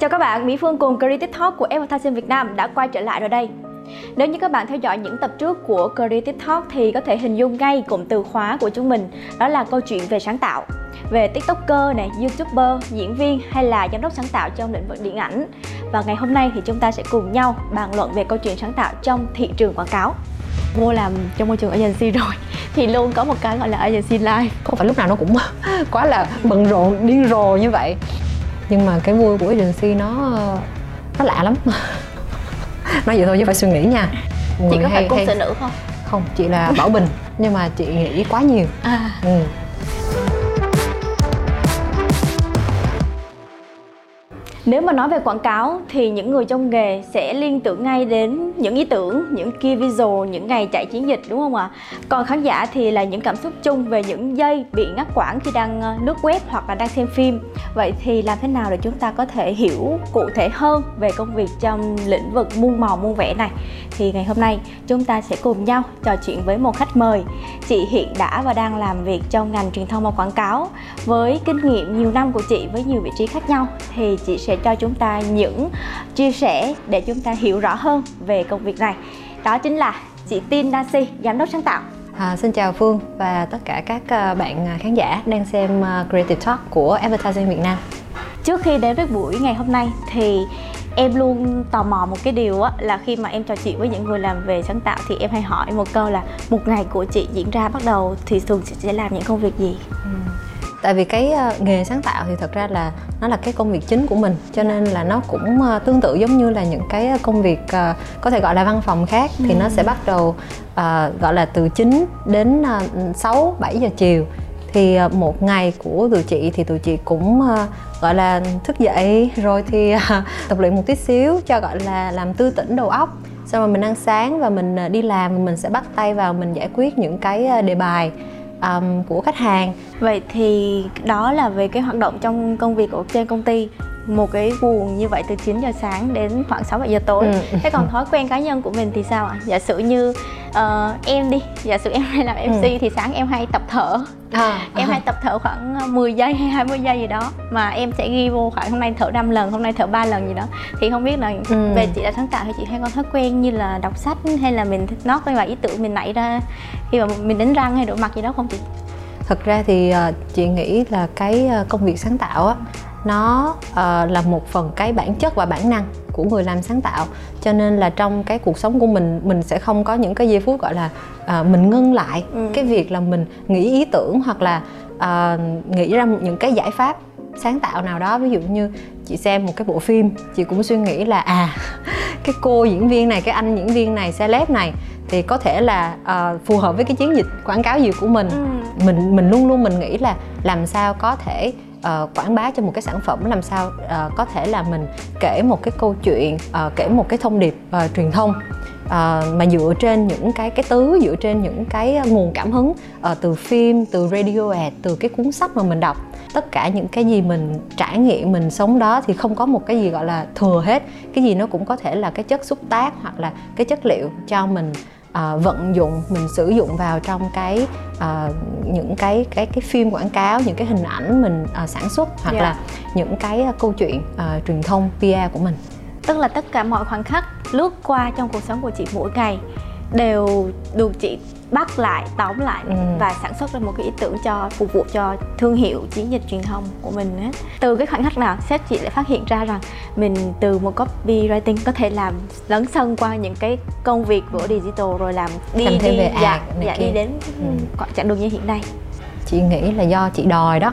Chào các bạn, Mỹ Phương cùng Creative Talk của Advertising Việt Nam đã quay trở lại rồi đây. Nếu như các bạn theo dõi những tập trước của Creative Talk thì có thể hình dung ngay cụm từ khóa của chúng mình đó là câu chuyện về sáng tạo. Về tiktoker này, youtuber, diễn viên hay là giám đốc sáng tạo trong lĩnh vực điện ảnh. Và ngày hôm nay thì chúng ta sẽ cùng nhau bàn luận về câu chuyện sáng tạo trong thị trường quảng cáo. Vô làm trong môi trường agency rồi thì luôn có một cái gọi là agency life. Không phải lúc nào nó cũng quá là bận rộn điên rồ như vậy nhưng mà cái vui của agency nó nó lạ lắm. Nói vậy thôi chứ phải suy nghĩ nha. Mọi chị có phải cung hay... nữ không? Không chị là bảo bình. Nhưng mà chị nghĩ quá nhiều. À. ừ. Nếu mà nói về quảng cáo thì những người trong nghề sẽ liên tưởng ngay đến những ý tưởng, những key visual, những ngày chạy chiến dịch đúng không ạ? Còn khán giả thì là những cảm xúc chung về những giây bị ngắt quãng khi đang ờ, lướt web hoặc là đang xem phim. Vậy thì làm thế nào để chúng ta có thể hiểu cụ thể hơn về công việc trong lĩnh vực muôn màu muôn vẻ này? Thì ngày hôm nay chúng ta sẽ cùng nhau trò chuyện với một khách mời. Chị hiện đã và đang làm việc trong ngành truyền thông và quảng cáo. Với kinh nghiệm nhiều năm của chị với nhiều vị trí khác nhau thì chị sẽ cho chúng ta những chia sẻ để chúng ta hiểu rõ hơn về công việc này đó chính là chị Tin Nancy giám đốc sáng tạo À, xin chào Phương và tất cả các à, bạn à, khán giả đang xem à, Creative Talk của Advertising Việt Nam. Trước khi đến với buổi ngày hôm nay thì em luôn tò mò một cái điều á là khi mà em trò chuyện với những người làm về sáng tạo thì em hay hỏi một câu là một ngày của chị diễn ra bắt đầu thì thường sẽ làm những công việc gì? Ừ tại vì cái uh, nghề sáng tạo thì thật ra là nó là cái công việc chính của mình cho nên là nó cũng uh, tương tự giống như là những cái công việc có thể gọi là văn phòng khác ừ. thì nó sẽ bắt đầu uh, gọi là từ 9 đến uh, 6 7 giờ chiều. Thì một ngày của tụi chị thì tụi chị cũng gọi là thức dậy rồi thì tập luyện một tí xíu cho gọi là làm tư tỉnh đầu óc. Xong rồi mình ăn sáng và mình đi làm mình sẽ bắt tay vào mình giải quyết những cái đề bài um, của khách hàng vậy thì đó là về cái hoạt động trong công việc của trên công ty một cái guồng như vậy từ 9 giờ sáng đến khoảng 6 7 giờ tối. Ừ. Thế còn thói quen cá nhân của mình thì sao ạ? Giả sử như uh, em đi, giả sử em hay làm MC ừ. thì sáng em hay tập thở. À, em à. hay tập thở khoảng 10 giây hay 20 giây gì đó mà em sẽ ghi vô khoảng hôm nay thở 5 lần, hôm nay thở 3 lần gì đó. Thì không biết là ừ. về chị là sáng tạo hay chị hay có thói quen như là đọc sách hay là mình nót cái vài ý tưởng mình nảy ra khi mà mình đánh răng hay rửa mặt gì đó không chị? Thật ra thì uh, chị nghĩ là cái công việc sáng tạo á nó uh, là một phần cái bản chất và bản năng của người làm sáng tạo cho nên là trong cái cuộc sống của mình mình sẽ không có những cái giây phút gọi là uh, mình ngưng lại ừ. cái việc là mình nghĩ ý tưởng hoặc là uh, nghĩ ra những cái giải pháp sáng tạo nào đó ví dụ như chị xem một cái bộ phim chị cũng suy nghĩ là à cái cô diễn viên này cái anh diễn viên này celeb này thì có thể là uh, phù hợp với cái chiến dịch quảng cáo gì của mình ừ. mình mình luôn luôn mình nghĩ là làm sao có thể uh, quảng bá cho một cái sản phẩm làm sao uh, có thể là mình kể một cái câu chuyện uh, kể một cái thông điệp uh, truyền thông uh, mà dựa trên những cái cái tứ dựa trên những cái nguồn cảm hứng uh, từ phim từ radio ad từ cái cuốn sách mà mình đọc. Tất cả những cái gì mình trải nghiệm mình sống đó thì không có một cái gì gọi là thừa hết. Cái gì nó cũng có thể là cái chất xúc tác hoặc là cái chất liệu cho mình uh, vận dụng mình sử dụng vào trong cái uh, những cái cái cái phim quảng cáo những cái hình ảnh mình uh, sản xuất hoặc yeah. Dạ. là những cái uh, câu chuyện uh, truyền thông PR của mình tức là tất cả mọi khoảnh khắc lướt qua trong cuộc sống của chị mỗi ngày đều được chị bắt lại tóm lại ừ. và sản xuất ra một cái ý tưởng cho phục vụ cho thương hiệu chiến dịch truyền thông của mình hết từ cái khoảnh khắc nào sếp chị lại phát hiện ra rằng mình từ một copywriting có thể làm lấn sân qua những cái công việc của digital rồi làm đi làm đi về dạ, dạ đi đến ừ. chặng đường như hiện nay chị nghĩ là do chị đòi đó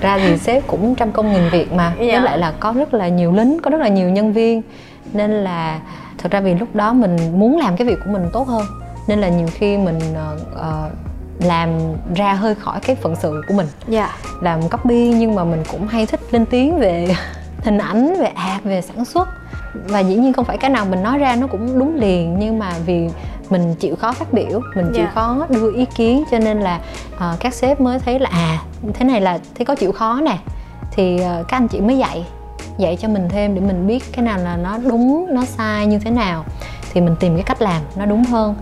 ra thì sếp cũng trăm công nghìn việc mà dạ. với lại là có rất là nhiều lính có rất là nhiều nhân viên nên là thật ra vì lúc đó mình muốn làm cái việc của mình tốt hơn nên là nhiều khi mình uh, làm ra hơi khỏi cái phận sự của mình yeah. Dạ. làm copy nhưng mà mình cũng hay thích lên tiếng về hình ảnh về ad về sản xuất và dĩ nhiên không phải cái nào mình nói ra nó cũng đúng liền nhưng mà vì mình chịu khó phát biểu mình chịu yeah. Dạ. khó đưa ý kiến cho nên là uh, các sếp mới thấy là à thế này là thế có chịu khó nè thì uh, các anh chị mới dạy dạy cho mình thêm để mình biết cái nào là nó đúng nó sai như thế nào. Thì mình tìm cái cách làm nó đúng hơn.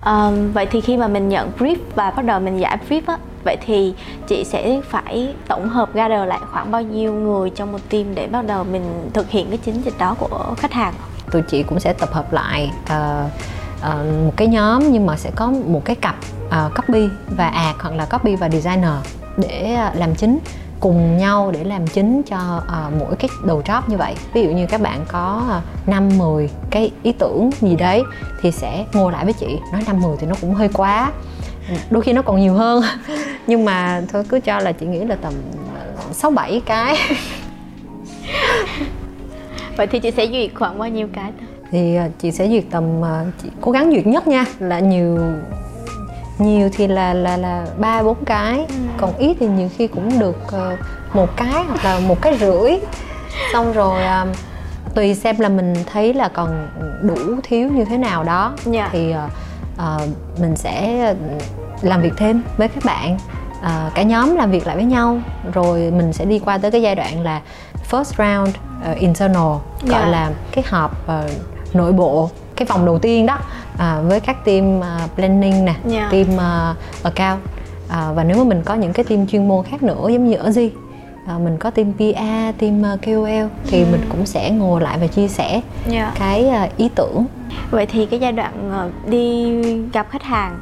À, vậy thì khi mà mình nhận brief và bắt đầu mình giải brief á, vậy thì chị sẽ phải tổng hợp gather lại khoảng bao nhiêu người trong một team để bắt đầu mình thực hiện cái chiến dịch đó của khách hàng? Tụi chị cũng sẽ tập hợp lại uh, uh, một cái nhóm nhưng mà sẽ có một cái cặp uh, copy và ad hoặc là copy và designer để uh, làm chính cùng nhau để làm chính cho uh, mỗi cái đầu job như vậy. Ví dụ như các bạn có uh, 5 10 cái ý tưởng gì đấy thì sẽ ngồi lại với chị nói 5 10 thì nó cũng hơi quá. Đôi khi nó còn nhiều hơn. Nhưng mà thôi cứ cho là chị nghĩ là tầm sáu bảy cái. Vậy thì chị sẽ duyệt khoảng bao nhiêu cái thì ờ, chị sẽ duyệt tầm ờ, chị cố gắng duyệt nhất nha là nhiều nhiều thì là là là ba bốn cái ừ. còn ít thì nhiều khi cũng được ờ, một cái hoặc là một cái rưỡi xong rồi tùy xem là mình thấy là còn đủ thiếu như thế nào đó yeah. Dạ. thì uh, mình sẽ làm việc thêm với các bạn uh, cả nhóm làm việc lại với nhau rồi mình sẽ đi qua tới cái giai đoạn là first round uh, internal gọi yeah. Dạ. là cái họp uh, nội bộ cái vòng đầu tiên đó uh, với các team uh, planning nè yeah. Dạ. team uh, account uh, và nếu mà mình có những cái team chuyên môn khác nữa giống như ở gì à, mình có team PA, team KOL thì ừ. mình cũng sẽ ngồi lại và chia sẻ yeah. Dạ. cái uh, ý tưởng. Vậy thì cái giai đoạn đi gặp khách hàng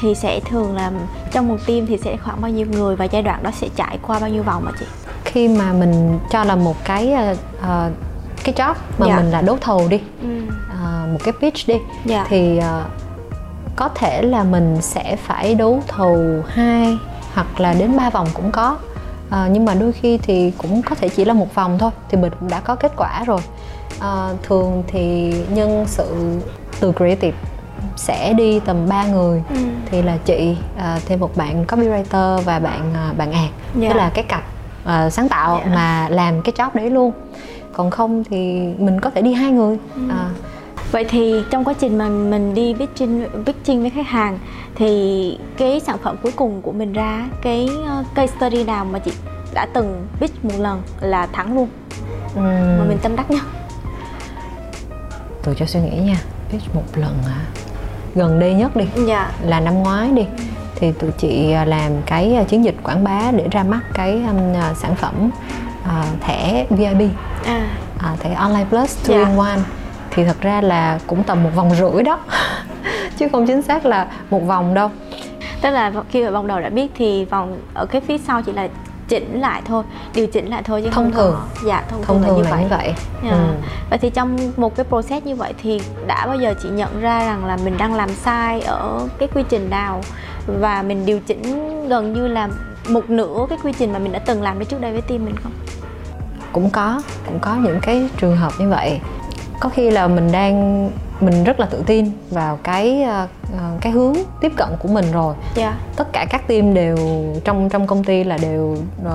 thì sẽ thường là trong một team thì sẽ khoảng bao nhiêu người và giai đoạn đó sẽ trải qua bao nhiêu vòng mà chị? khi mà mình cho là một cái uh, cái job mà yeah. Dạ. mình là đấu thầu đi ừ. Một cái pitch đi yeah. Dạ. thì uh, có thể là mình sẽ phải đấu thầu hai hoặc là đến ba vòng cũng có uh, nhưng mà đôi khi thì cũng có thể chỉ là một vòng thôi thì mình cũng đã có kết quả rồi uh, thường thì nhân sự từ creative sẽ đi tầm 3 người ừ. thì là chị uh, thêm một bạn copywriter và bạn uh, bạn ạt yeah. tức là cái cặp uh, sáng tạo yeah. Dạ. mà làm cái job đấy luôn còn không thì mình có thể đi hai người ừ. à. Vậy thì trong quá trình mà mình đi pitching pitching với khách hàng thì cái sản phẩm cuối cùng của mình ra cái uh, case study nào mà chị đã từng pitch một lần là thắng luôn ừ. mà mình tâm đắc nhá tôi cho suy nghĩ nha pitch một lần hả gần đây nhất đi dạ. là năm ngoái đi thì tụi chị à, làm cái à, chiến dịch quảng bá để ra mắt cái um, sản phẩm uh, thẻ VIP à. uh, thẻ online plus two yeah. in one thì thật ra là cũng tầm một vòng rưỡi đó chứ không chính xác là một vòng đâu tức là khi ở vòng đầu đã biết thì vòng ở cái phía sau chỉ là chỉnh lại thôi điều chỉnh lại thôi chứ thông thường có. dạ thông, thông thường, là như vậy, vậy. Yeah. Ừ. vậy thì trong một cái process như vậy thì đã bao giờ chị nhận ra rằng là mình đang làm sai ở cái quy trình nào và mình điều chỉnh gần như là một nửa cái quy trình mà mình đã từng làm trước đây với team mình không cũng có cũng có những cái trường hợp như vậy có khi là mình đang mình rất là tự tin vào cái uh, cái hướng tiếp cận của mình rồi yeah. Dạ. tất cả các team đều trong trong công ty là đều uh,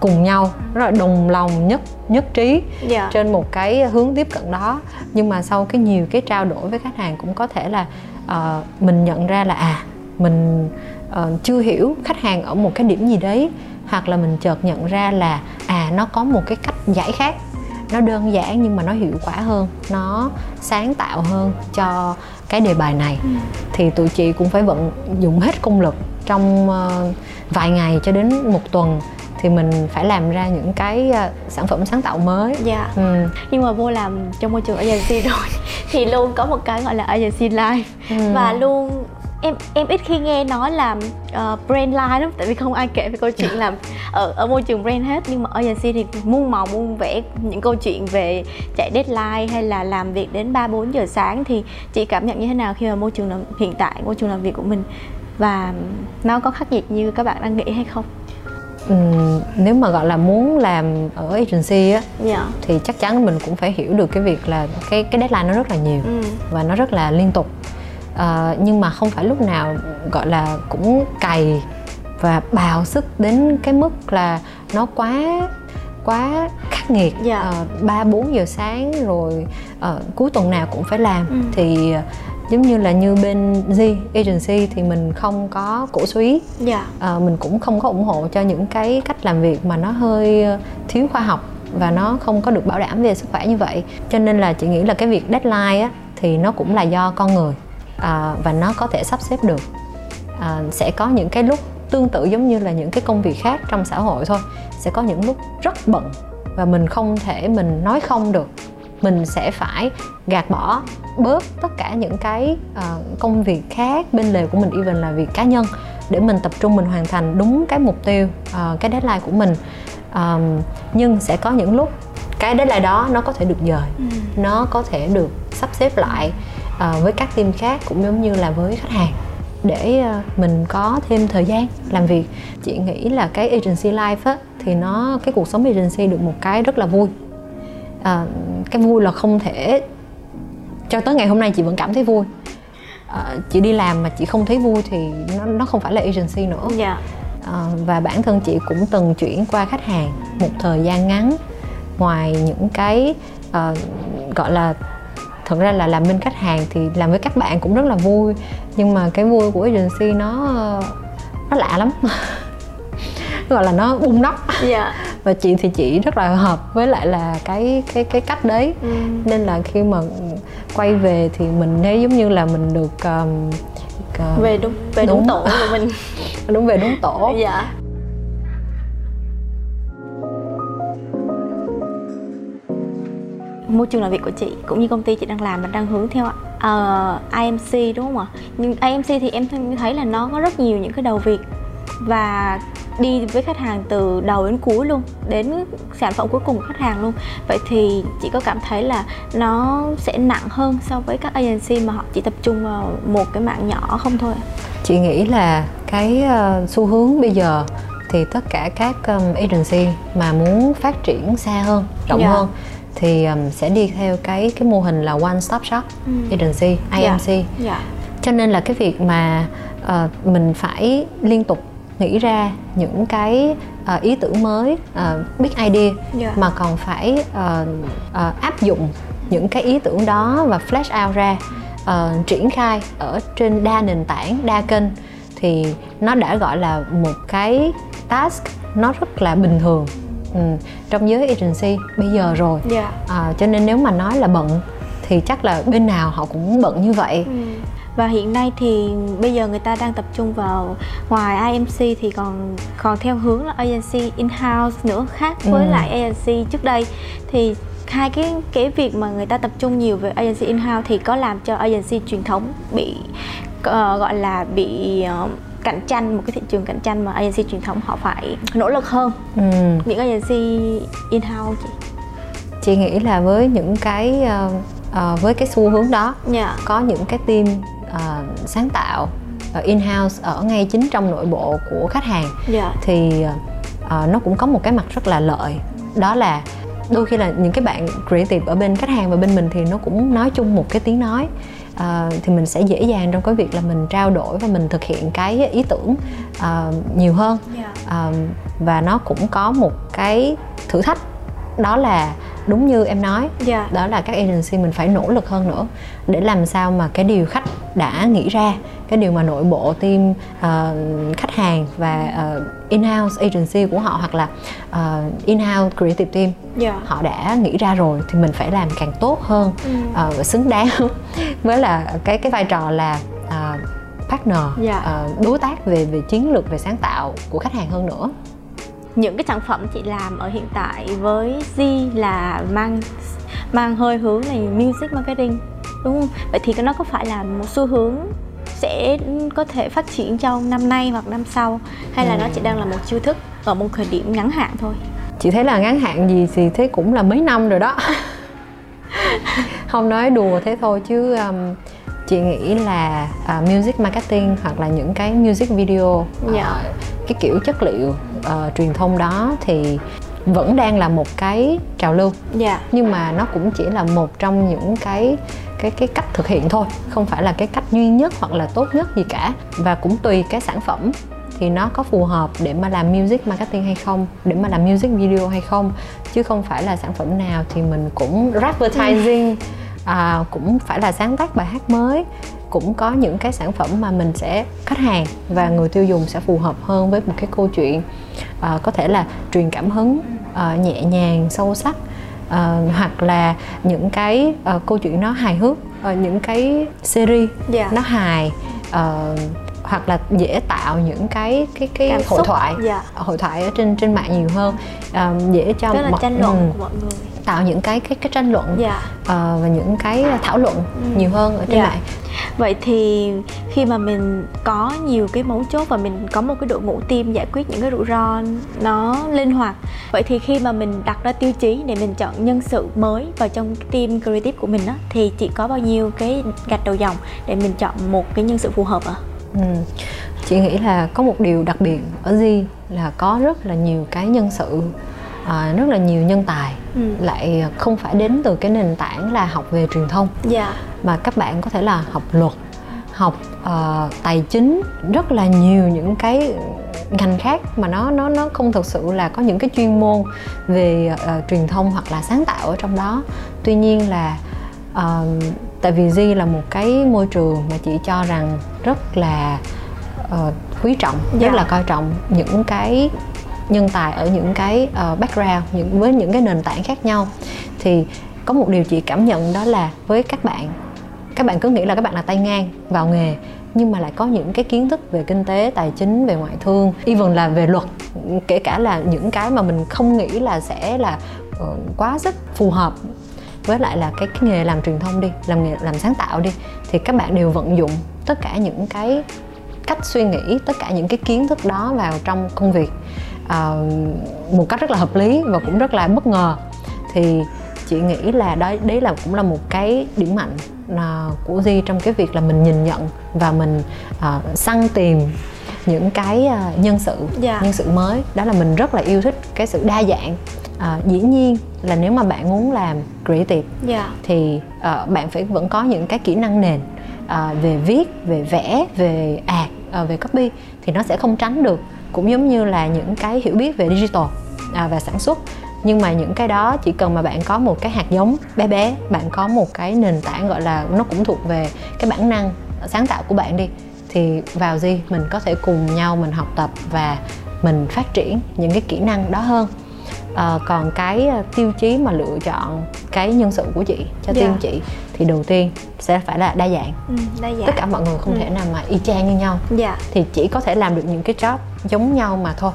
cùng nhau rất là đồng lòng nhất nhất trí yeah. Dạ. trên một cái hướng tiếp cận đó nhưng mà sau cái nhiều cái trao đổi với khách hàng cũng có thể là uh, mình nhận ra là à mình uh, chưa hiểu khách hàng ở một cái điểm gì đấy hoặc là mình chợt nhận ra là à nó có một cái cách giải khác nó đơn giản nhưng mà nó hiệu quả hơn nó sáng tạo hơn cho cái đề bài này ừ. thì tụi chị cũng phải vận dụng hết công lực trong uh, vài ngày cho đến một tuần thì mình phải làm ra những cái uh, sản phẩm sáng tạo mới dạ ừ. nhưng mà vô làm trong môi trường agency rồi thì luôn có một cái gọi là agency life ừ. và luôn em em ít khi nghe nói là uh, brand line lắm tại vì không ai kể về câu chuyện làm ở ở môi trường brand hết nhưng mà ở agency thì muôn màu muôn vẻ những câu chuyện về chạy deadline hay là làm việc đến 3 4 giờ sáng thì chị cảm nhận như thế nào khi mà môi trường làm, hiện tại môi trường làm việc của mình và nó có khắc nghiệt như các bạn đang nghĩ hay không? Ừ, nếu mà gọi là muốn làm ở agency á yeah. Dạ. thì chắc chắn mình cũng phải hiểu được cái việc là cái cái deadline nó rất là nhiều ừ. và nó rất là liên tục uh, nhưng mà không phải lúc nào gọi là cũng cày và bào sức đến cái mức là nó quá quá khắc nghiệt dạ. Ờ, ba bốn giờ sáng rồi uh, cuối tuần nào cũng phải làm ừ. thì uh, giống như là như bên Z agency thì mình không có cổ suý. Dạ. uh, mình cũng không có ủng hộ cho những cái cách làm việc mà nó hơi thiếu khoa học và nó không có được bảo đảm về sức khỏe như vậy cho nên là chị nghĩ là cái việc deadline á thì nó cũng là do con người à, và nó có thể sắp xếp được. À, sẽ có những cái lúc tương tự giống như là những cái công việc khác trong xã hội thôi. Sẽ có những lúc rất bận và mình không thể mình nói không được. Mình sẽ phải gạt bỏ bớt tất cả những cái uh, công việc khác. Bên lề của mình even là việc cá nhân. Để mình tập trung mình hoàn thành đúng cái mục tiêu uh, cái deadline của mình. Um, nhưng sẽ có những lúc cái deadline đó nó có thể được dời. Ừ. nó có thể được sắp xếp lại uh, với các team khác cũng giống như là với khách hàng để uh, mình có thêm thời gian làm việc chị nghĩ là cái agency life á thì nó cái cuộc sống agency được một cái rất là vui à, cái vui là không thể cho tới ngày hôm nay chị vẫn cảm thấy vui à, chị đi làm mà chị không thấy vui thì nó nó không phải là agency nữa yeah. Dạ. à, và bản thân chị cũng từng chuyển qua khách hàng một thời gian ngắn ngoài những cái uh, gọi là thật ra là làm bên khách hàng thì làm với các bạn cũng rất là vui. Nhưng mà cái vui của agency nó nó lạ lắm. Gọi là nó bung nóc. Yeah. Dạ. và chị thì chị rất là hợp với lại là cái cái cái cách đấy. Ừ. nên là khi mà quay về thì mình thấy giống như là mình được um, uh, về đúng về đúng, đúng. tổ của mình. Đúng về đúng tổ. Dạ môi trường làm việc của chị cũng như công ty chị đang làm mình đang hướng theo uh, ờ, IMC đúng không ạ? Nhưng IMC thì em thấy là nó có rất nhiều những cái đầu việc và đi với khách hàng từ đầu đến cuối luôn đến sản phẩm cuối cùng của khách hàng luôn vậy thì chị có cảm thấy là nó sẽ nặng hơn so với các agency mà họ chỉ tập trung vào một cái mạng nhỏ không thôi chị nghĩ là cái uh, xu hướng bây giờ thì tất cả các agency mà muốn phát triển xa hơn rộng yeah. Dạ. hơn thì um, sẽ đi theo cái cái mô hình là one stop shop ừ. agency IMC yeah. Yeah. cho nên là cái việc mà uh, mình phải liên tục nghĩ ra những cái uh, ý tưởng mới uh, big idea yeah. Dạ. mà còn phải uh, uh, áp dụng những cái ý tưởng đó và flash out ra uh, triển khai ở trên đa nền tảng đa kênh thì nó đã gọi là một cái task nó rất là bình thường ừ, trong giới agency bây giờ rồi yeah. Dạ. uh, cho nên nếu mà nói là bận thì chắc là bên nào họ cũng bận như vậy ừ và hiện nay thì bây giờ người ta đang tập trung vào ngoài IMC thì còn còn theo hướng là agency in-house nữa khác với ừ. lại agency trước đây thì hai cái cái việc mà người ta tập trung nhiều về agency in-house thì có làm cho agency truyền thống bị uh, gọi là bị uh, cạnh tranh một cái thị trường cạnh tranh mà agency truyền thống họ phải nỗ lực hơn ừ. những agency in-house chị chị nghĩ là với những cái uh, uh, với cái xu hướng đó yeah. Dạ. có những cái team uh, sáng tạo uh, in-house ở ngay chính trong nội bộ của khách hàng yeah. Dạ. thì uh, nó cũng có một cái mặt rất là lợi đó là đôi khi là những cái bạn creative ở bên khách hàng và bên mình thì nó cũng nói chung một cái tiếng nói uh, thì mình sẽ dễ dàng trong cái việc là mình trao đổi và mình thực hiện cái ý tưởng uh, nhiều hơn uh, và nó cũng có một cái thử thách đó là đúng như em nói yeah. Dạ. đó là các agency mình phải nỗ lực hơn nữa để làm sao mà cái điều khách đã nghĩ ra cái điều mà nội bộ team uh, khách hàng và uh, in-house agency của họ hoặc là uh, in-house creative team yeah. Dạ. họ đã nghĩ ra rồi thì mình phải làm càng tốt hơn uh, xứng đáng với là cái cái vai trò là uh, partner yeah. Dạ. uh, đối tác về về chiến lược về sáng tạo của khách hàng hơn nữa những cái sản phẩm chị làm ở hiện tại với Z là mang mang hơi hướng là music marketing đúng không? Vậy thì nó có phải là một xu hướng sẽ có thể phát triển trong năm nay hoặc năm sau hay là ừ. nó chỉ đang là một chiêu thức ở một thời điểm ngắn hạn thôi? Chị thấy là ngắn hạn gì thì thế cũng là mấy năm rồi đó. không nói đùa thế thôi chứ um, chị nghĩ là uh, music marketing hoặc là những cái music video uh, yeah. cái kiểu chất liệu uh, truyền thông đó thì vẫn đang là một cái trào lưu yeah. Dạ. nhưng mà nó cũng chỉ là một trong những cái cái cái cách thực hiện thôi không phải là cái cách duy nhất hoặc là tốt nhất gì cả. Và cũng tùy cái sản phẩm thì nó có phù hợp để mà làm music marketing hay không để mà làm music video hay không. Chứ không phải là sản phẩm nào thì mình cũng advertising à, cũng phải là sáng tác bài hát mới. Cũng có những cái sản phẩm mà mình sẽ khách hàng và người tiêu dùng sẽ phù hợp hơn với một cái câu chuyện à, có thể là truyền cảm hứng à, nhẹ nhàng sâu sắc à, hoặc là những cái à, câu chuyện nó hài hước uh, những cái series Dạ. nó hài uh, hoặc là dễ tạo những cái cái cái Cảm hội xúc. thoại Dạ. hội thoại ở trên trên mạng nhiều hơn uh, dễ cho là mọi- tranh luận ừ, của mọi người tạo những cái cái cái tranh luận dạ ờ, và những cái thảo luận Ừ. nhiều hơn ở trên Dạ. mạng Vậy thì khi mà mình có nhiều cái mấu chốt và mình có một cái đội ngũ team giải quyết những cái rủi ro nó linh hoạt Vậy thì khi mà mình đặt ra tiêu chí để mình chọn nhân sự mới vào trong team creative của mình á Thì chỉ có bao nhiêu cái gạch đầu dòng để mình chọn một cái nhân sự phù hợp ạ? ừ. chị nghĩ là có một điều đặc biệt ở Di là có rất là nhiều cái nhân sự à, rất là nhiều nhân tài Ừ. lại không phải đến từ cái nền tảng là học về truyền thông Dạ mà các bạn có thể là học luật học ờ, tài chính rất là nhiều những cái ngành khác mà nó nó nó không thực sự là có những cái chuyên môn về ờ, truyền thông hoặc là sáng tạo ở trong đó tuy nhiên là ờ, tại vì Di là một cái môi trường mà chị cho rằng rất là ờ, quý trọng Dạ. rất là coi trọng những cái nhân tài ở những cái ờ, background những với những cái nền tảng khác nhau thì có một điều chị cảm nhận đó là với các bạn các bạn cứ nghĩ là các bạn là tay ngang vào nghề nhưng mà lại có những cái kiến thức về kinh tế tài chính về ngoại thương even là về luật kể cả là những cái mà mình không nghĩ là sẽ là ờ, quá rất phù hợp với lại là cái, cái nghề làm truyền thông đi làm nghề làm sáng tạo đi thì các bạn đều vận dụng tất cả những cái cách suy nghĩ tất cả những cái kiến thức đó vào trong công việc uh, một cách rất là hợp lý và cũng rất là bất ngờ. Thì chị nghĩ là đó đấy là cũng là một cái điểm mạnh à, của Di trong cái việc là mình nhìn nhận và mình à, săn tìm những cái à, nhân sự Dạ. nhân sự mới. Đó là mình rất là yêu thích cái sự đa dạng. À, dĩ nhiên là nếu mà bạn muốn làm creative Dạ. thì ờ, bạn phải vẫn có những cái kỹ năng nền ờ, về viết về vẽ về art ờ, về copy thì nó sẽ không tránh được. Cũng giống như là những cái hiểu biết về digital à, và sản xuất nhưng mà những cái đó chỉ cần mà bạn có một cái hạt giống bé bé bạn có một cái nền tảng gọi là nó cũng thuộc về cái bản năng sáng tạo của bạn đi thì vào gì mình có thể cùng nhau mình học tập và mình phát triển những cái kỹ năng đó hơn. Ờ, còn cái ờ, tiêu chí mà lựa chọn cái nhân sự của chị cho Dạ. team chị thì đầu tiên sẽ phải là đa dạng. Ừ, đa dạng. Tất cả mọi người không Ừ. thể nào mà y chang như nhau. Dạ. Thì chỉ có thể làm được những cái job giống nhau mà thôi.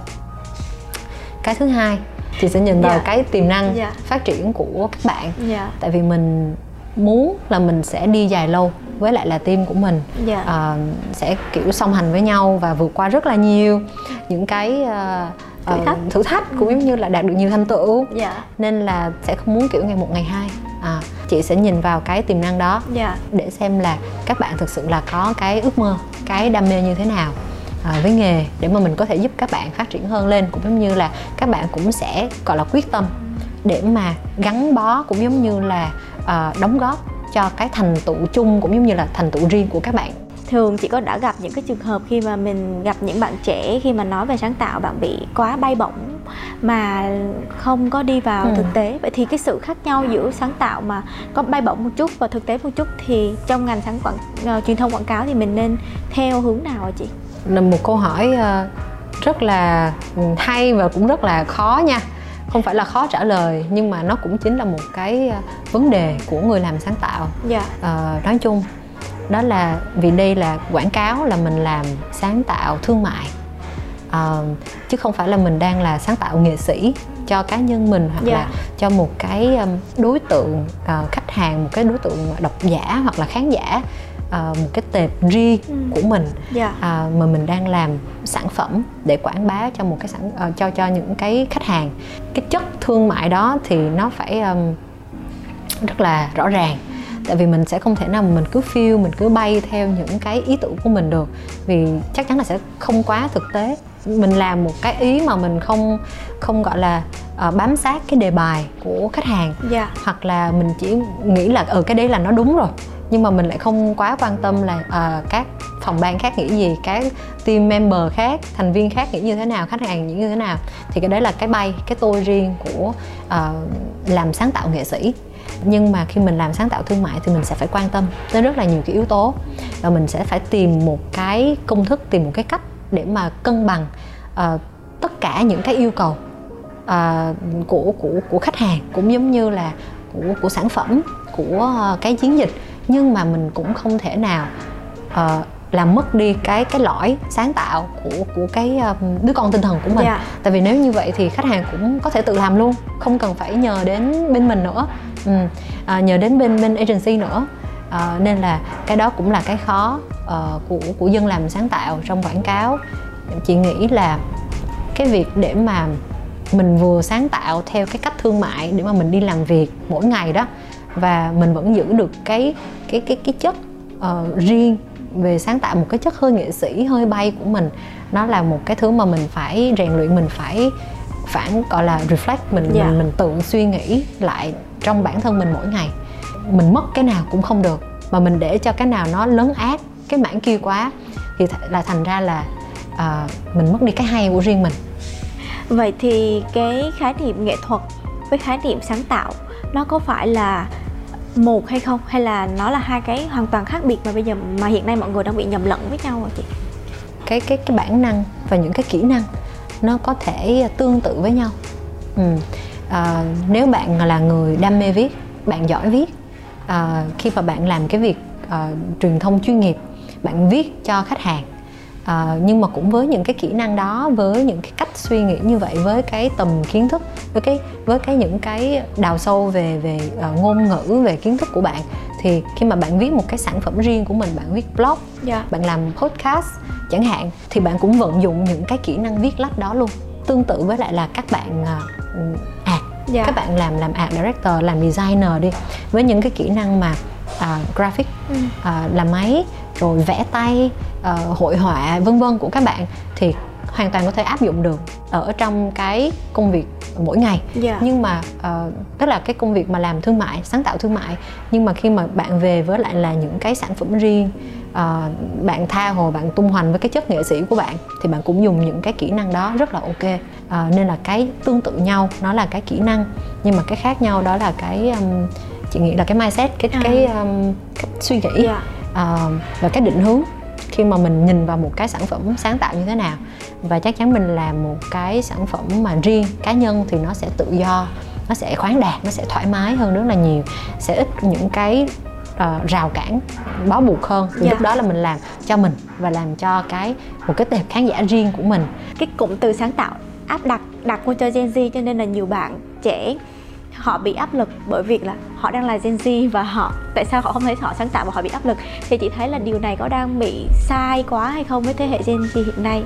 Cái thứ hai chị sẽ nhìn vào Dạ. cái tiềm năng Dạ. phát triển của các bạn. Dạ. Tại vì mình muốn là mình sẽ đi dài lâu với lại là team của mình. Dạ. Ờ, sẽ kiểu song hành với nhau và vượt qua rất là nhiều những cái ờ, ờ, Thử thách. thử thách cũng giống như là đạt được nhiều thành tựu. Dạ. Nên là sẽ không muốn kiểu ngày một ngày hai. À, chị sẽ nhìn vào cái tiềm năng đó Dạ. để xem là các bạn thực sự là có cái ước mơ cái đam mê như thế nào à, với nghề để mà mình có thể giúp các bạn phát triển hơn lên cũng giống như là các bạn cũng sẽ gọi là quyết tâm để mà gắn bó cũng giống như là à, đóng góp cho cái thành tựu chung cũng giống như là thành tựu riêng của các bạn. Thường chị có đã gặp những cái trường hợp khi mà mình gặp những bạn trẻ khi mà nói về sáng tạo bạn bị quá bay bổng mà không có đi vào Ừ. thực tế? Vậy thì cái sự khác nhau giữa sáng tạo mà có bay bổng một chút và thực tế một chút thì trong ngành sáng quảng ờ, truyền thông quảng cáo thì mình nên theo hướng nào hả chị một câu hỏi ờ, rất là hay và cũng rất là khó nha. Không phải là khó trả lời nhưng mà nó cũng chính là một cái ờ, vấn đề của người làm sáng tạo. Dạ. Ờ, nói chung đó là vì đây là quảng cáo là mình làm sáng tạo thương mại. Ờ, chứ không phải là mình đang là sáng tạo nghệ sĩ cho cá nhân mình hoặc Dạ. là cho một cái đối tượng khách hàng một cái đối tượng độc giả hoặc là khán giả ờ, một cái tệp riêng Ừ. của mình dạ. à, mà mình đang làm sản phẩm để quảng bá cho một cái sản ờ, cho cho những cái khách hàng. Cái chất thương mại đó thì nó phải um, rất là rõ ràng. Tại vì mình sẽ không thể nào mình cứ phiêu mình cứ bay theo những cái ý tưởng của mình được vì chắc chắn là sẽ không quá thực tế. Mình làm một cái ý mà mình không không gọi là ờ, bám sát cái đề bài của khách hàng. Dạ. Hoặc là mình chỉ nghĩ là ở cái đấy là nó đúng rồi nhưng mà mình lại không quá quan tâm là uh, các phòng ban khác nghĩ gì các team member khác thành viên khác nghĩ như thế nào khách hàng nghĩ như thế nào. Thì cái đấy là cái bay cái tôi riêng của uh, làm sáng tạo nghệ sĩ. Nhưng mà khi mình làm sáng tạo thương mại thì mình sẽ phải quan tâm tới rất là nhiều cái yếu tố. Và mình sẽ phải tìm một cái công thức tìm một cái cách để mà cân bằng uh, tất cả những cái yêu cầu uh, của của của khách hàng cũng giống như là của của sản phẩm của uh, cái chiến dịch nhưng mà mình cũng không thể nào uh, làm mất đi cái cái lõi sáng tạo của của cái um, đứa con tinh thần của mình Dạ. tại vì nếu như vậy thì khách hàng cũng có thể tự làm luôn không cần phải nhờ đến bên mình nữa ừ. à, nhờ đến bên bên agency nữa à, nên là cái đó cũng là cái khó uh, của của dân làm sáng tạo trong quảng cáo chị nghĩ là cái việc để mà mình vừa sáng tạo theo cái cách thương mại để mà mình đi làm việc mỗi ngày đó và mình vẫn giữ được cái cái cái cái chất uh, riêng về sáng tạo một cái chất hơi nghệ sĩ hơi bay của mình. Nó là một cái thứ mà mình phải rèn luyện mình phải phản gọi là reflect. Mình Dạ. mình mình tự suy nghĩ lại trong bản thân mình mỗi ngày. Mình mất cái nào cũng không được. Mà mình để cho cái nào nó lớn ác cái mảng kia quá thì th- là thành ra là à, mình mất đi cái hay của riêng mình. Vậy thì cái khái niệm nghệ thuật với khái niệm sáng tạo nó có phải là một hay không hay là nó là hai cái hoàn toàn khác biệt mà bây giờ mà hiện nay mọi người đang bị nhầm lẫn với nhau rồi chị? cái cái cái bản năng và những cái kỹ năng nó có thể tương tự với nhau ừ. à, nếu bạn là người đam mê viết bạn giỏi viết à, khi mà bạn làm cái việc à, truyền thông chuyên nghiệp bạn viết cho khách hàng à, nhưng mà cũng với những cái kỹ năng đó với những cái cách suy nghĩ như vậy với cái tầm kiến thức với cái với cái những cái đào sâu về về uh, ngôn ngữ về kiến thức của bạn thì khi mà bạn viết một cái sản phẩm riêng của mình bạn viết blog Dạ. bạn làm podcast chẳng hạn thì bạn cũng vận dụng những cái kỹ năng viết lách đó luôn tương tự với lại là các bạn à, ad Dạ. các bạn làm làm art director làm designer đi với những cái kỹ năng mà à, graphic Ừ. à, làm máy rồi vẽ tay à, hội họa vân vân của các bạn thì hoàn toàn có thể áp dụng được ở trong cái công việc mỗi ngày Dạ. nhưng mà uh, tức là cái công việc mà làm thương mại sáng tạo thương mại nhưng mà khi mà bạn về với lại là những cái sản phẩm riêng ờ, bạn tha hồ bạn tung hoành với cái chất nghệ sĩ của bạn thì bạn cũng dùng những cái kỹ năng đó rất là ok Ờ, nên là cái tương tự nhau nó là cái kỹ năng nhưng mà cái khác nhau đó là cái um, chị nghĩ là cái mindset cái À. cái um, cách suy nghĩ Dạ. Ờ, và cái định hướng khi mà mình nhìn vào một cái sản phẩm sáng tạo như thế nào. Và chắc chắn mình làm một cái sản phẩm mà riêng cá nhân thì nó sẽ tự do nó sẽ khoáng đạt nó sẽ thoải mái hơn rất là nhiều. Sẽ ít những cái ờ, rào cản bó buộc hơn. Thì Dạ. lúc đó là mình làm cho mình và làm cho cái một cái tệp khán giả riêng của mình. Cái cụm từ sáng tạo áp đặt đặt vô cho Gen Z cho nên là nhiều bạn trẻ họ bị áp lực bởi việc là họ đang là Gen Z và họ tại sao họ không thấy họ sáng tạo và họ bị áp lực? Thì chị thấy là điều này có đang bị sai quá hay không với thế hệ Gen Z hiện nay?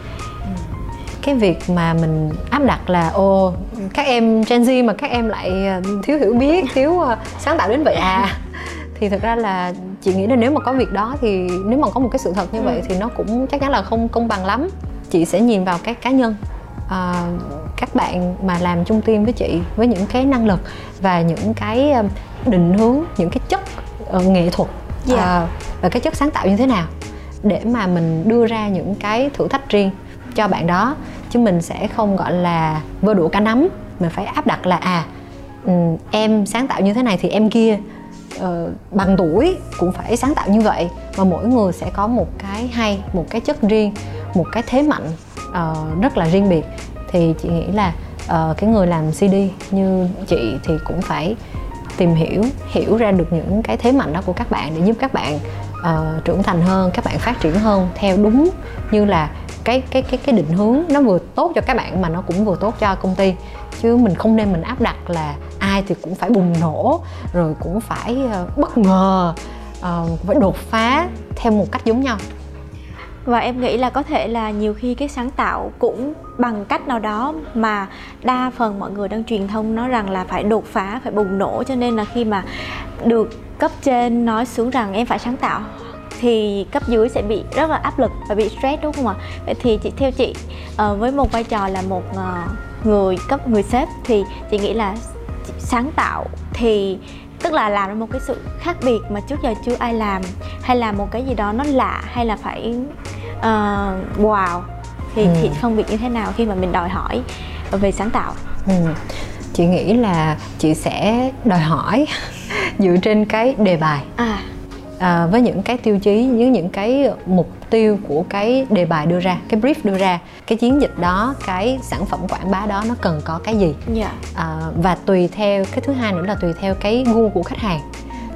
Cái việc mà mình áp đặt là ô các em Gen Z mà các em lại ờ, thiếu hiểu biết thiếu ờ, sáng tạo đến vậy à? Thì thực ra là chị nghĩ là nếu mà có việc đó thì nếu mà có một cái sự thật như Ừ. vậy thì nó cũng chắc chắn là không công bằng lắm. Chị sẽ nhìn vào cái cá nhân à, các bạn mà làm chung team với chị với những cái năng lực và những cái ờ, định hướng những cái chất ờ, nghệ thuật Dạ. à, và cái chất sáng tạo như thế nào để mà mình đưa ra những cái thử thách riêng cho bạn đó. Chứ mình sẽ không gọi là vơ đũa cả nắm. Mình phải áp đặt là à ừm, em sáng tạo như thế này thì em kia ờ, bằng tuổi cũng phải sáng tạo như vậy. Và mỗi người sẽ có một cái hay một cái chất riêng một cái thế mạnh ờ, rất là riêng biệt thì chị nghĩ là uh, cái người làm CD như chị thì cũng phải tìm hiểu hiểu ra được những cái thế mạnh đó của các bạn để giúp các bạn uh, trưởng thành hơn các bạn phát triển hơn theo đúng như là cái cái cái cái định hướng nó vừa tốt cho các bạn mà nó cũng vừa tốt cho công ty. Chứ mình không nên mình áp đặt là ai thì cũng phải bùng nổ rồi cũng phải uh, bất ngờ uh, phải đột phá theo một cách giống nhau. Và em nghĩ là có thể là nhiều khi cái sáng tạo cũng bằng cách nào đó mà đa phần mọi người đang truyền thông nói rằng là phải đột phá phải bùng nổ cho nên là khi mà được cấp trên nói xuống rằng em phải sáng tạo thì cấp dưới sẽ bị rất là áp lực và bị stress đúng không ạ? Vậy thì chị theo chị ờ, với một vai trò là một ờ, người cấp người sếp thì chị nghĩ là sáng tạo thì tức là làm ra một cái sự khác biệt mà trước giờ chưa ai làm hay là một cái gì đó nó lạ hay là phải uh, wow thì Ừ. thì phân biệt như thế nào khi mà mình đòi hỏi về sáng tạo? Ừ. chị nghĩ là chị sẽ đòi hỏi dựa trên cái đề bài. À. À, với những cái tiêu chí với những cái mục tiêu của cái đề bài đưa ra cái brief đưa ra cái chiến dịch đó cái sản phẩm quảng bá đó nó cần có cái gì? Dạ. À, và tùy theo cái thứ hai nữa là tùy theo cái gu của khách hàng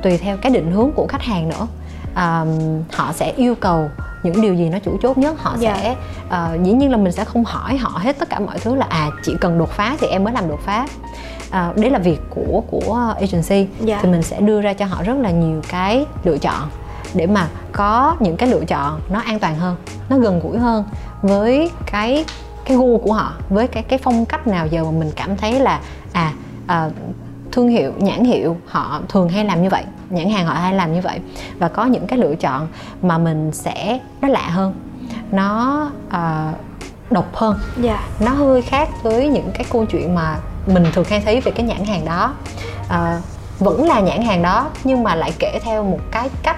tùy theo cái định hướng của khách hàng nữa. Um, họ sẽ yêu cầu những điều gì nó chủ chốt nhất họ Dạ. sẽ uh, dĩ nhiên là mình sẽ không hỏi họ hết tất cả mọi thứ là à chỉ cần đột phá thì em mới làm đột phá à, đấy là việc của của agency Dạ. thì mình sẽ đưa ra cho họ rất là nhiều cái lựa chọn để mà có những cái lựa chọn nó an toàn hơn nó gần gũi hơn với cái cái gu của họ với cái cái phong cách nào giờ mà mình cảm thấy là à, à thương hiệu nhãn hiệu họ thường hay làm như vậy nhãn hàng họ hay làm như vậy. Và có những cái lựa chọn mà mình sẽ nó lạ hơn nó à, độc hơn. Dạ. Nó hơi khác với những cái câu chuyện mà mình thường hay thấy về cái nhãn hàng đó. À, vẫn là nhãn hàng đó nhưng mà lại kể theo một cái cách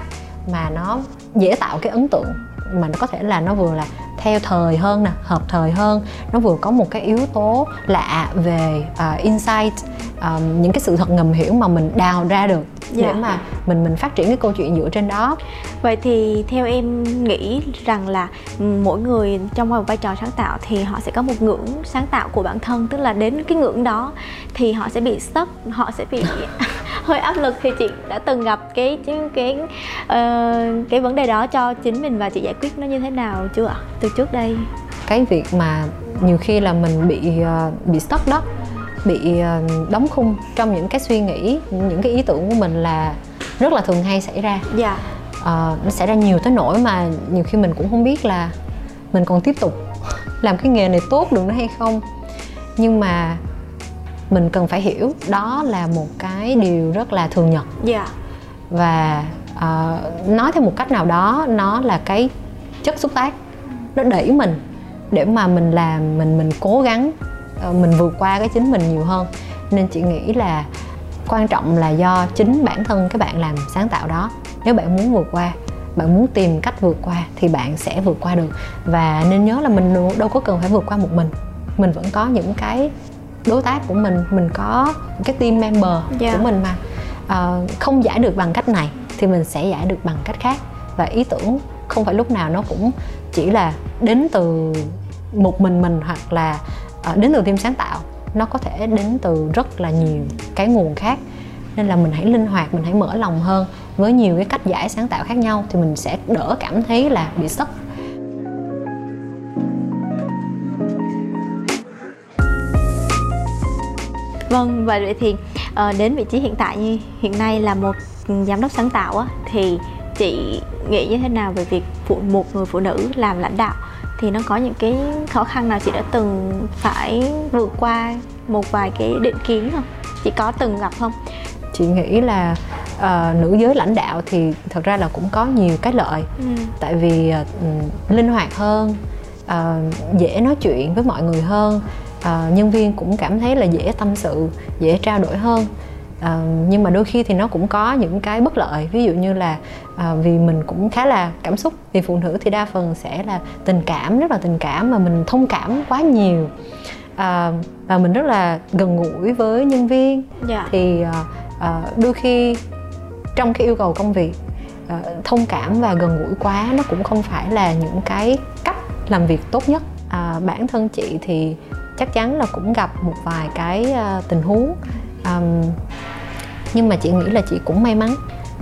mà nó dễ tạo cái ấn tượng mà nó có thể là nó vừa là theo thời hơn nè hợp thời hơn nó vừa có một cái yếu tố lạ về uh, insight um, những cái sự thật ngầm hiểu mà mình đào ra được Dạ. để mà mình mình phát triển cái câu chuyện dựa trên đó Vậy thì theo em nghĩ rằng là mỗi người trong một vai trò sáng tạo thì họ sẽ có một ngưỡng sáng tạo của bản thân tức là đến cái ngưỡng đó thì họ sẽ bị stuck, họ sẽ bị hơi áp lực thì chị đã từng gặp cái cái cái ờ, cái vấn đề đó cho chính mình và chị giải quyết nó như thế nào chưa ạ? Từ trước đây. cái việc mà nhiều khi là mình bị ờ, bị stuck đó bị ờ, đóng khung trong những cái suy nghĩ những cái ý tưởng của mình là rất là thường hay xảy ra Dạ. Ờ, nó xảy ra nhiều tới nỗi mà nhiều khi mình cũng không biết là mình còn tiếp tục làm cái nghề này tốt được nữa hay không nhưng mà mình cần phải hiểu đó là một cái điều rất là thường nhật. Dạ. và ờ, nói theo một cách nào đó nó là cái chất xúc tác. Nó đẩy mình để mà mình làm mình mình cố gắng ờ, mình vượt qua cái chính mình nhiều hơn. Nên chị nghĩ là quan trọng là do chính bản thân cái bạn làm sáng tạo đó. Nếu bạn muốn vượt qua bạn muốn tìm cách vượt qua thì bạn sẽ vượt qua được. Và nên nhớ là mình đâu có cần phải vượt qua một mình. Mình vẫn có những cái đối tác của mình mình có cái team member Dạ. của mình mà Ờ, không giải được bằng cách này thì mình sẽ giải được bằng cách khác. Và ý tưởng không phải lúc nào nó cũng chỉ là đến từ một mình mình hoặc là ờ, đến từ team sáng tạo. Nó có thể đến từ rất là nhiều cái nguồn khác. Nên là mình hãy linh hoạt mình hãy mở lòng hơn. Với nhiều cái cách giải sáng tạo khác nhau thì mình sẽ đỡ cảm thấy là bị stuck Vâng, và vậy thì ờ, đến vị trí hiện tại như hiện nay là một giám đốc sáng tạo á, thì chị nghĩ như thế nào về việc phụ một người phụ nữ làm lãnh đạo thì nó có những cái khó khăn nào chị đã từng phải vượt qua một vài cái định kiến không? Chị có từng gặp không? chị nghĩ là ờ, nữ giới lãnh đạo thì thật ra là cũng có nhiều cái lợi Ừ. tại vì ừm, linh hoạt hơn ờ, dễ nói chuyện với mọi người hơn ờ, nhân viên cũng cảm thấy là dễ tâm sự dễ trao đổi hơn. Ờ, nhưng mà đôi khi thì nó cũng có những cái bất lợi. Ví dụ như là ờ, vì mình cũng khá là cảm xúc vì phụ nữ thì đa phần sẽ là tình cảm rất là tình cảm mà mình thông cảm quá nhiều. Ờ, và mình rất là gần gũi với nhân viên. Dạ. thì ờ, ờ, đôi khi trong cái yêu cầu công việc thông cảm và gần gũi quá nó cũng không phải là những cái cách làm việc tốt nhất. À, bản thân chị thì chắc chắn là cũng gặp một vài cái ờ, tình huống Ờm, nhưng mà chị nghĩ là chị cũng may mắn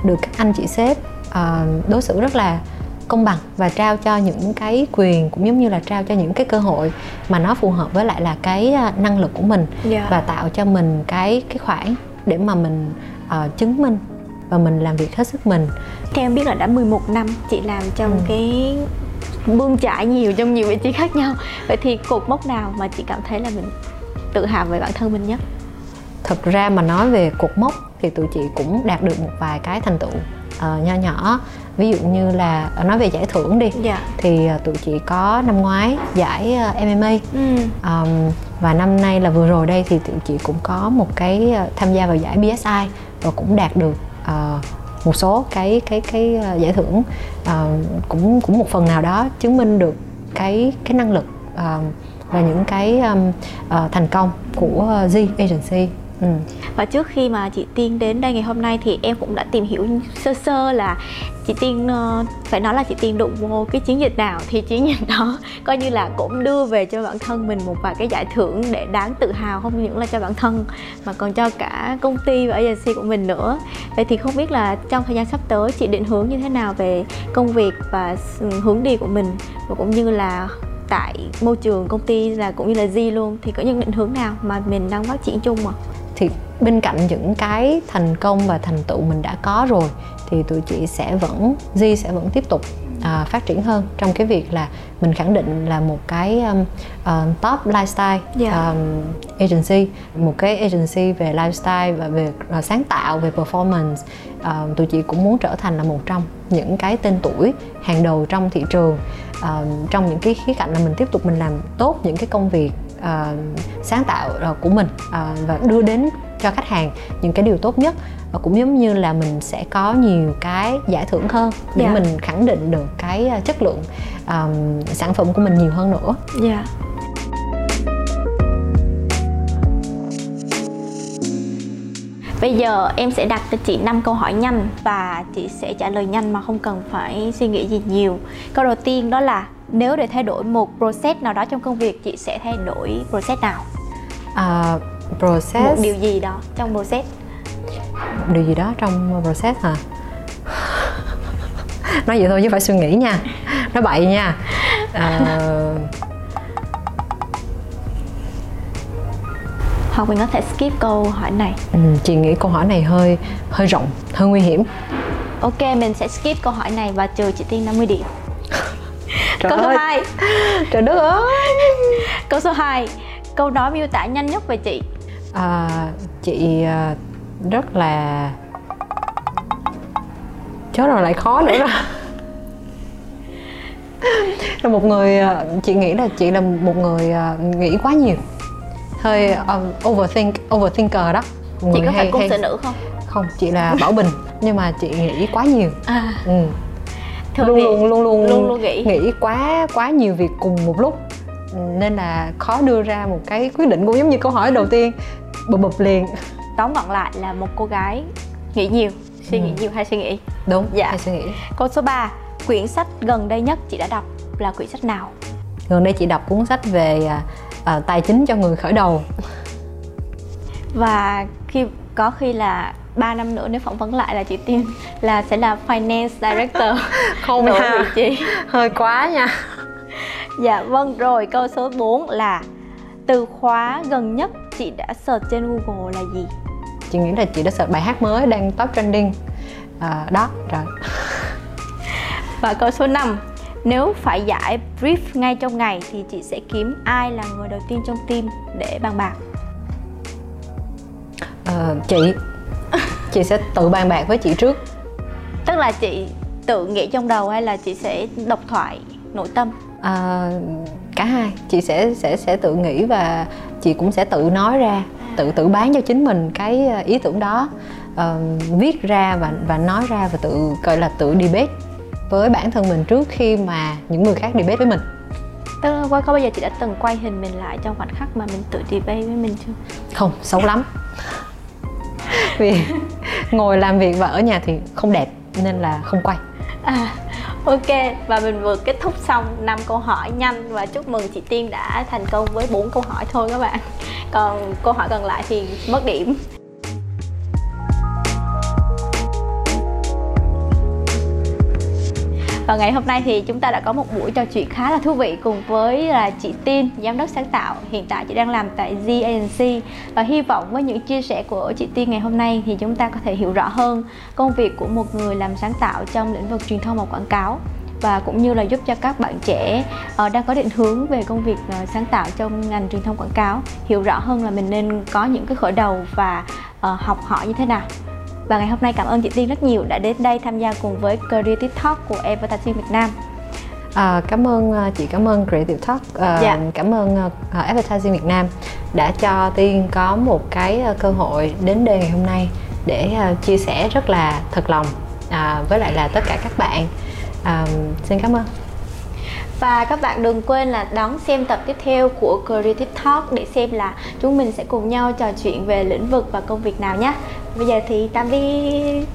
được các anh chị sếp ờ, đối xử rất là công bằng và trao cho những cái quyền cũng giống như là trao cho những cái cơ hội mà nó phù hợp với lại là cái ờ, năng lực của mình Dạ. và tạo cho mình cái cái khoản để mà mình ờ, chứng minh và mình làm việc hết sức mình Theo em biết là đã 11 năm chị làm trong Ừ. cái bươn trải nhiều trong nhiều vị trí khác nhau Vậy thì cột mốc nào mà chị cảm thấy là mình tự hào về bản thân mình nhất? thực ra mà nói về cột mốc thì tụi chị cũng đạt được một vài cái thành tựu ờ, nho nhỏ ví dụ như là ờ, nói về giải thưởng đi Dạ. thì ờ, tụi chị có năm ngoái giải MMA Ừ. um, và năm nay là vừa rồi đây thì tụi chị cũng có một cái tham gia vào giải BSI và cũng đạt được ờ, một số cái cái cái ờ, giải thưởng uh, cũng cũng một phần nào đó chứng minh được cái cái năng lực uh, và những cái um, uh, thành công của ờ, Z Agency ừ. và trước khi mà chị tiên đến đây ngày hôm nay thì em cũng đã tìm hiểu sơ sơ là chị tiên ờ, phải nói là chị tiên đụng vô cái chiến dịch nào thì chiến dịch đó coi như là cũng đưa về cho bản thân mình một vài cái giải thưởng để đáng tự hào, không những là cho bản thân mà còn cho cả công ty và agency của mình nữa vậy thì không biết là trong thời gian sắp tới chị định hướng như thế nào về công việc và hướng đi của mình và cũng như là tại môi trường công ty là cũng như là Di luôn, thì có những định hướng nào mà mình đang phát triển chung à thì bên cạnh những cái thành công và thành tựu mình đã có rồi thì tụi chị sẽ vẫn Di sẽ vẫn tiếp tục à, phát triển hơn trong cái việc là mình khẳng định là một cái um, uh, top lifestyle yeah. um, agency một cái agency về lifestyle và về uh, sáng tạo về performance uh, tụi chị cũng muốn trở thành là một trong những cái tên tuổi hàng đầu trong thị trường uh, trong những cái khía cạnh là mình tiếp tục mình làm tốt những cái công việc uh, sáng tạo uh, của mình uh, và đưa đến cho khách hàng những cái điều tốt nhất và cũng giống như là mình sẽ có nhiều cái giải thưởng hơn để yeah. Dạ. mình khẳng định được cái chất lượng um, sản phẩm của mình nhiều hơn nữa. Yeah. Dạ. Bây giờ em sẽ đặt cho chị 5 câu hỏi nhanh và chị sẽ trả lời nhanh mà không cần phải suy nghĩ gì nhiều. Câu đầu tiên đó là nếu để thay đổi một process nào đó trong công việc chị sẽ thay đổi process nào? Uh, process? Một điều gì đó trong process? Điều gì đó trong process hả? Nói vậy thôi chứ phải suy nghĩ nha. Nói bậy nha. Uh... hoặc mình có thể skip câu hỏi này. ừ, chị nghĩ câu hỏi này hơi hơi rộng hơi nguy hiểm. Ok mình sẽ skip câu hỏi này và trừ chị tiên 50 điểm Trời câu ơi. số 2 Trời đất ơi. Câu số 2 Câu nói miêu tả nhanh nhất về chị. À, chị à, rất là chết rồi lại khó nữa rồi là một người à, chị nghĩ là chị là một người à, nghĩ quá nhiều. Hơi um, overthink overthinker đó. Một chị có hay, phải cung hay... nữ không? Không chị là bảo bình nhưng mà chị nghĩ quá nhiều. À. ừ. Luôn, luôn luôn luôn luôn luôn nghĩ. nghĩ quá quá nhiều việc cùng một lúc. Nên là khó đưa ra một cái quyết định cũng giống như câu hỏi đầu tiên. Bụp bụp liền. Tóm gọn lại là một cô gái nghĩ nhiều suy nghĩ ừ. nhiều hay suy nghĩ? Đúng dạ. hay suy nghĩ. Câu số 3 quyển sách gần đây nhất chị đã đọc là quyển sách nào? Gần đây chị đọc cuốn sách về à, tài chính cho người khởi đầu. Và khi có khi là 3 năm nữa nếu phỏng vấn lại là chị Tiên là sẽ là finance director. Không ha. chị hơi quá nha. Dạ vâng rồi câu số 4 là từ khóa gần nhất chị đã search trên Google là gì? Chị nghĩ là chị đã search bài hát mới đang top trending. À, Đó, rồi. Và câu số 5 Nếu phải giải brief ngay trong ngày thì chị sẽ kiếm ai là người đầu tiên trong team để bàn bạc? À, chị Chị sẽ tự bàn bạc với chị trước. Tức là chị tự nghĩ trong đầu hay là chị sẽ độc thoại nội tâm? À, cả hai. Chị sẽ sẽ sẽ tự nghĩ và chị cũng sẽ tự nói ra tự tự bán cho chính mình cái ờ, ý tưởng đó. Uh, viết ra và và nói ra và tự gọi là tự debate với bản thân mình trước khi mà những người khác debate với mình. Tức là có bao giờ chị đã từng quay hình mình lại trong khoảnh khắc mà mình tự debate với mình chưa? Không, xấu lắm vì ngồi làm việc và ở nhà thì không đẹp nên là không quay à, Ok, và mình vừa kết thúc xong năm câu hỏi nhanh và chúc mừng chị Tiên đã thành công với bốn câu hỏi thôi các bạn. Còn câu hỏi còn lại thì mất điểm. Và ngày hôm nay thì chúng ta đã có một buổi trò chuyện khá là thú vị cùng với là chị Tin giám đốc sáng tạo. Hiện tại chị đang làm tại Z Agency và hy vọng với những chia sẻ của chị Tin ngày hôm nay thì chúng ta có thể hiểu rõ hơn công việc của một người làm sáng tạo trong lĩnh vực truyền thông và quảng cáo. Và cũng như là giúp cho các bạn trẻ uh, đang có định hướng về công việc uh, sáng tạo trong ngành truyền thông quảng cáo hiểu rõ hơn là mình nên có những cái khởi đầu và uh, học hỏi như thế nào và ngày hôm nay cảm ơn chị Tiên rất nhiều đã đến đây tham gia cùng với Creative Talk của Advertising Việt Nam. À, cảm ơn à, chị cảm ơn Creative Talk à, dạ. cảm ơn uh, Advertising Việt Nam đã cho Tiên có một cái cơ hội đến đây ngày hôm nay để uh, chia sẻ rất là thật lòng uh, với lại là tất cả các bạn uh, xin cảm ơn và các bạn đừng quên là đón xem tập tiếp theo của Creative Talk để xem là chúng mình sẽ cùng nhau trò chuyện về lĩnh vực và công việc nào nhé. Bây giờ thì tạm biệt.